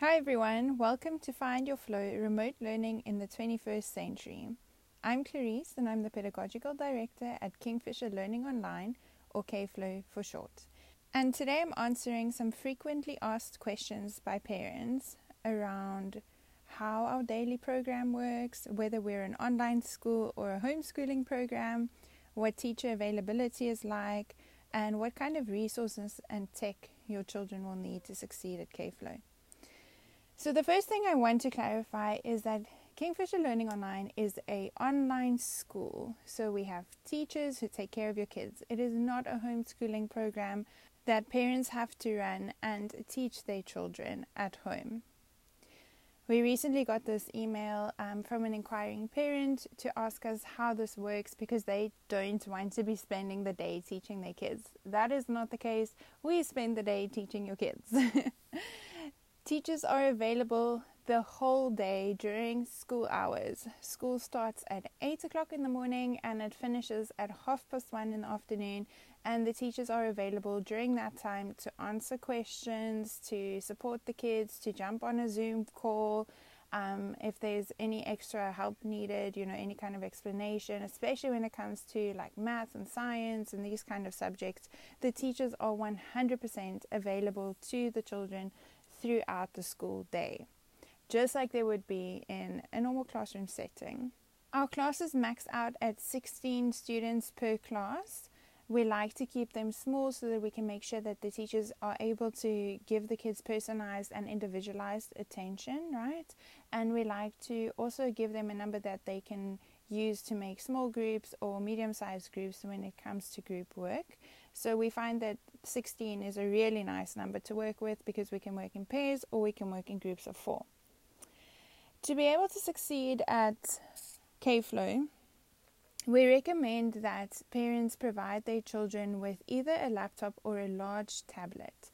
Hi everyone, welcome to Find Your Flow Remote Learning in the 21st Century. I'm Clarice and I'm the Pedagogical Director at Kingfisher Learning Online, or KFlow for short. And today I'm answering some frequently asked questions by parents around how our daily program works, whether we're an online school or a homeschooling program, what teacher availability is like, and what kind of resources and tech your children will need to succeed at KFlow. So the first thing I want to clarify is that Kingfisher Learning Online is a online school. So we have teachers who take care of your kids. It is not a homeschooling program that parents have to run and teach their children at home. We recently got this email um, from an inquiring parent to ask us how this works because they don't want to be spending the day teaching their kids. That is not the case. We spend the day teaching your kids. Teachers are available the whole day during school hours. School starts at 8 o'clock in the morning and it finishes at half past 1 in the afternoon. And the teachers are available during that time to answer questions, to support the kids, to jump on a Zoom call. Um, if there's any extra help needed, you know, any kind of explanation, especially when it comes to like math and science and these kind of subjects, the teachers are 100% available to the children throughout the school day, just like they would be in a normal classroom setting. Our classes max out at 16 students per class. We like to keep them small so that we can make sure that the teachers are able to give the kids personalized and individualized attention, right? And we like to also give them a number that they can use to make small groups or medium sized groups when it comes to group work. So we find that 16 is a really nice number to work with because we can work in pairs or we can work in groups of four. To be able to succeed at KFlow, we recommend that parents provide their children with either a laptop or a large tablet.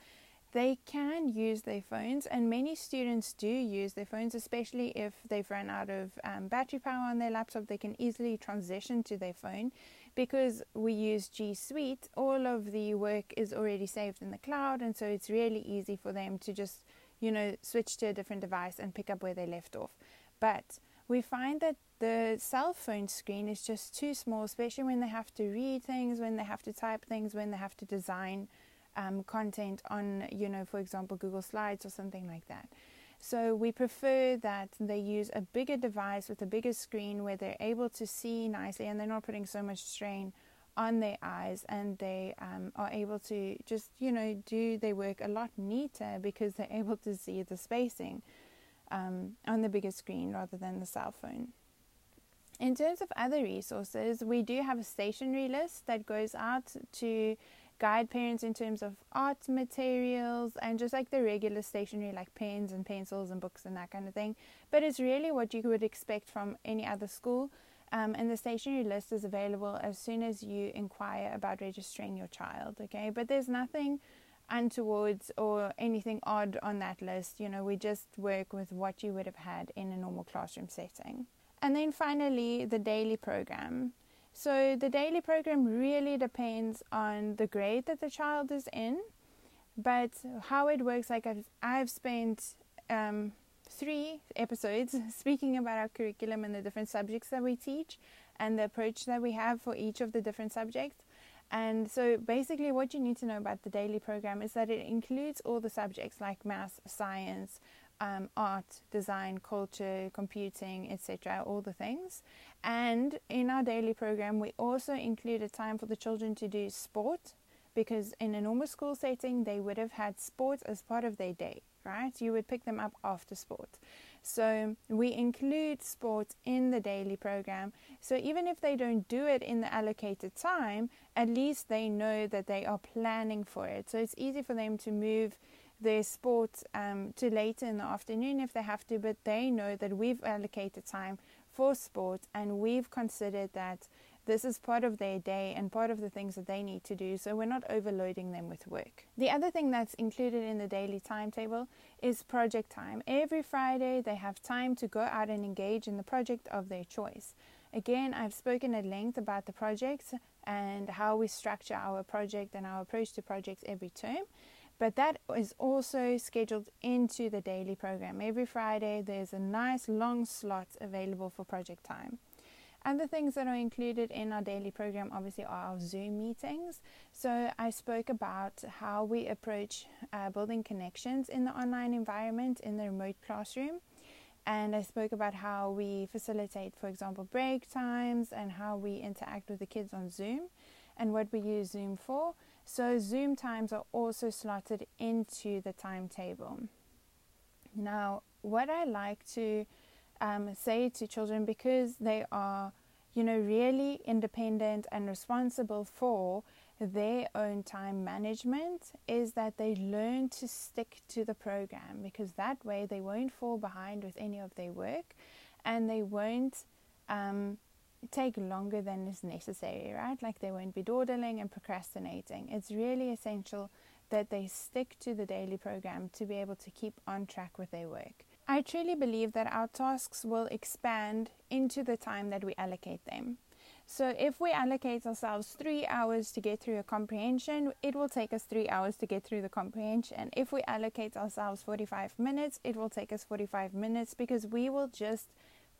They can use their phones, and many students do use their phones, especially if they've run out of um, battery power on their laptop. They can easily transition to their phone because we use G Suite, all of the work is already saved in the cloud, and so it's really easy for them to just, you know, switch to a different device and pick up where they left off. But we find that the cell phone screen is just too small, especially when they have to read things, when they have to type things, when they have to design um, content on, you know, for example, Google Slides or something like that. So we prefer that they use a bigger device with a bigger screen where they're able to see nicely and they're not putting so much strain on their eyes and they um, are able to just, you know, do their work a lot neater because they're able to see the spacing um, on the bigger screen rather than the cell phone. In terms of other resources, we do have a stationery list that goes out to guide parents in terms of art materials and just like the regular stationery like pens and pencils and books and that kind of thing. But it's really what you would expect from any other school. Um, and the stationery list is available as soon as you inquire about registering your child. Okay, but there's nothing untowards or anything odd on that list. You know, we just work with what you would have had in a normal classroom setting. And then finally, the daily program. So the daily program really depends on the grade that the child is in, but how it works, like I've, I've spent um, three episodes speaking about our curriculum and the different subjects that we teach and the approach that we have for each of the different subjects. And so basically, what you need to know about the daily program is that it includes all the subjects like math, science, um, art, design, culture, computing, etc., all the things. And in our daily program, we also include a time for the children to do sport because in a normal school setting, they would have had sport as part of their day, right? You would pick them up after sport. So we include sport in the daily program. So even if they don't do it in the allocated time, at least they know that they are planning for it. So it's easy for them to move their sport um, to later in the afternoon if they have to, but they know that we've allocated time for sport and we've considered that this is part of their day and part of the things that they need to do, so we're not overloading them with work. The other thing that's included in the daily timetable is project time. Every Friday, they have time to go out and engage in the project of their choice. Again, I've spoken at length about the projects and how we structure our project and our approach to projects every term. But that is also scheduled into the daily program. Every Friday, there's a nice long slot available for project time. And the things that are included in our daily program obviously are our Zoom meetings. So I spoke about how we approach uh, building connections in the online environment in the remote classroom. And I spoke about how we facilitate, for example, break times and how we interact with the kids on Zoom and what we use Zoom for. So, Zoom times are also slotted into the timetable. Now, what I like to um, say to children because they are, you know, really independent and responsible for their own time management is that they learn to stick to the program because that way they won't fall behind with any of their work and they won't um, take longer than is necessary, right? Like they won't be dawdling and procrastinating. It's really essential that they stick to the daily program to be able to keep on track with their work. I truly believe that our tasks will expand into the time that we allocate them. So, if we allocate ourselves three hours to get through a comprehension, it will take us three hours to get through the comprehension. If we allocate ourselves 45 minutes, it will take us 45 minutes because we will just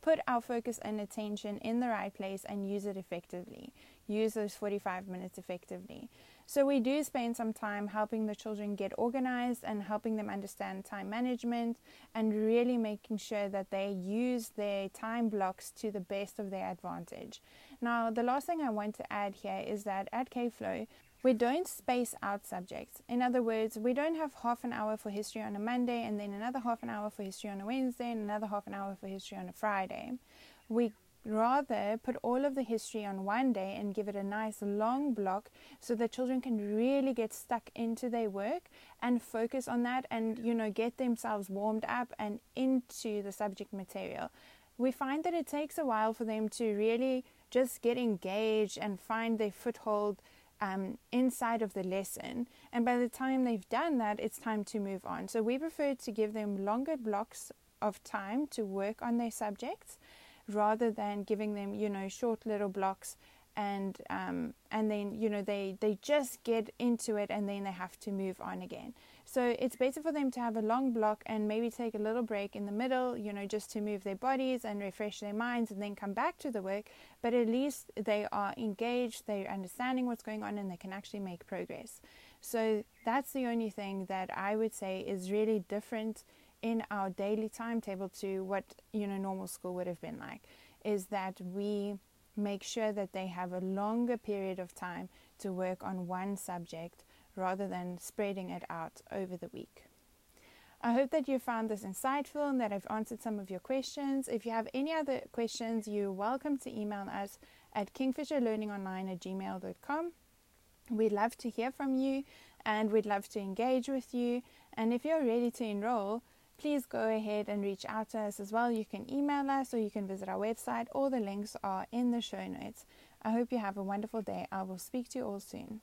put our focus and attention in the right place and use it effectively. Use those 45 minutes effectively. So, we do spend some time helping the children get organized and helping them understand time management and really making sure that they use their time blocks to the best of their advantage. Now, the last thing I want to add here is that at KFlow, we don't space out subjects. In other words, we don't have half an hour for history on a Monday and then another half an hour for history on a Wednesday and another half an hour for history on a Friday. We rather put all of the history on one day and give it a nice long block so that children can really get stuck into their work and focus on that and you know get themselves warmed up and into the subject material we find that it takes a while for them to really just get engaged and find their foothold um, inside of the lesson. And by the time they've done that, it's time to move on. So we prefer to give them longer blocks of time to work on their subjects rather than giving them, you know, short little blocks and um, and then you know they they just get into it and then they have to move on again. So it's better for them to have a long block and maybe take a little break in the middle, you know, just to move their bodies and refresh their minds and then come back to the work. But at least they are engaged, they're understanding what's going on, and they can actually make progress. So that's the only thing that I would say is really different in our daily timetable to what, you know, normal school would have been like, is that we make sure that they have a longer period of time to work on one subject rather than spreading it out over the week. I hope that you found this insightful and that I've answered some of your questions. If you have any other questions, you're welcome to email us at kingfisherlearningonline at gmail.com. We'd love to hear from you and we'd love to engage with you. And if you're ready to enroll, please go ahead and reach out to us as well. You can email us or you can visit our website. All the links are in the show notes. I hope you have a wonderful day. I will speak to you all soon.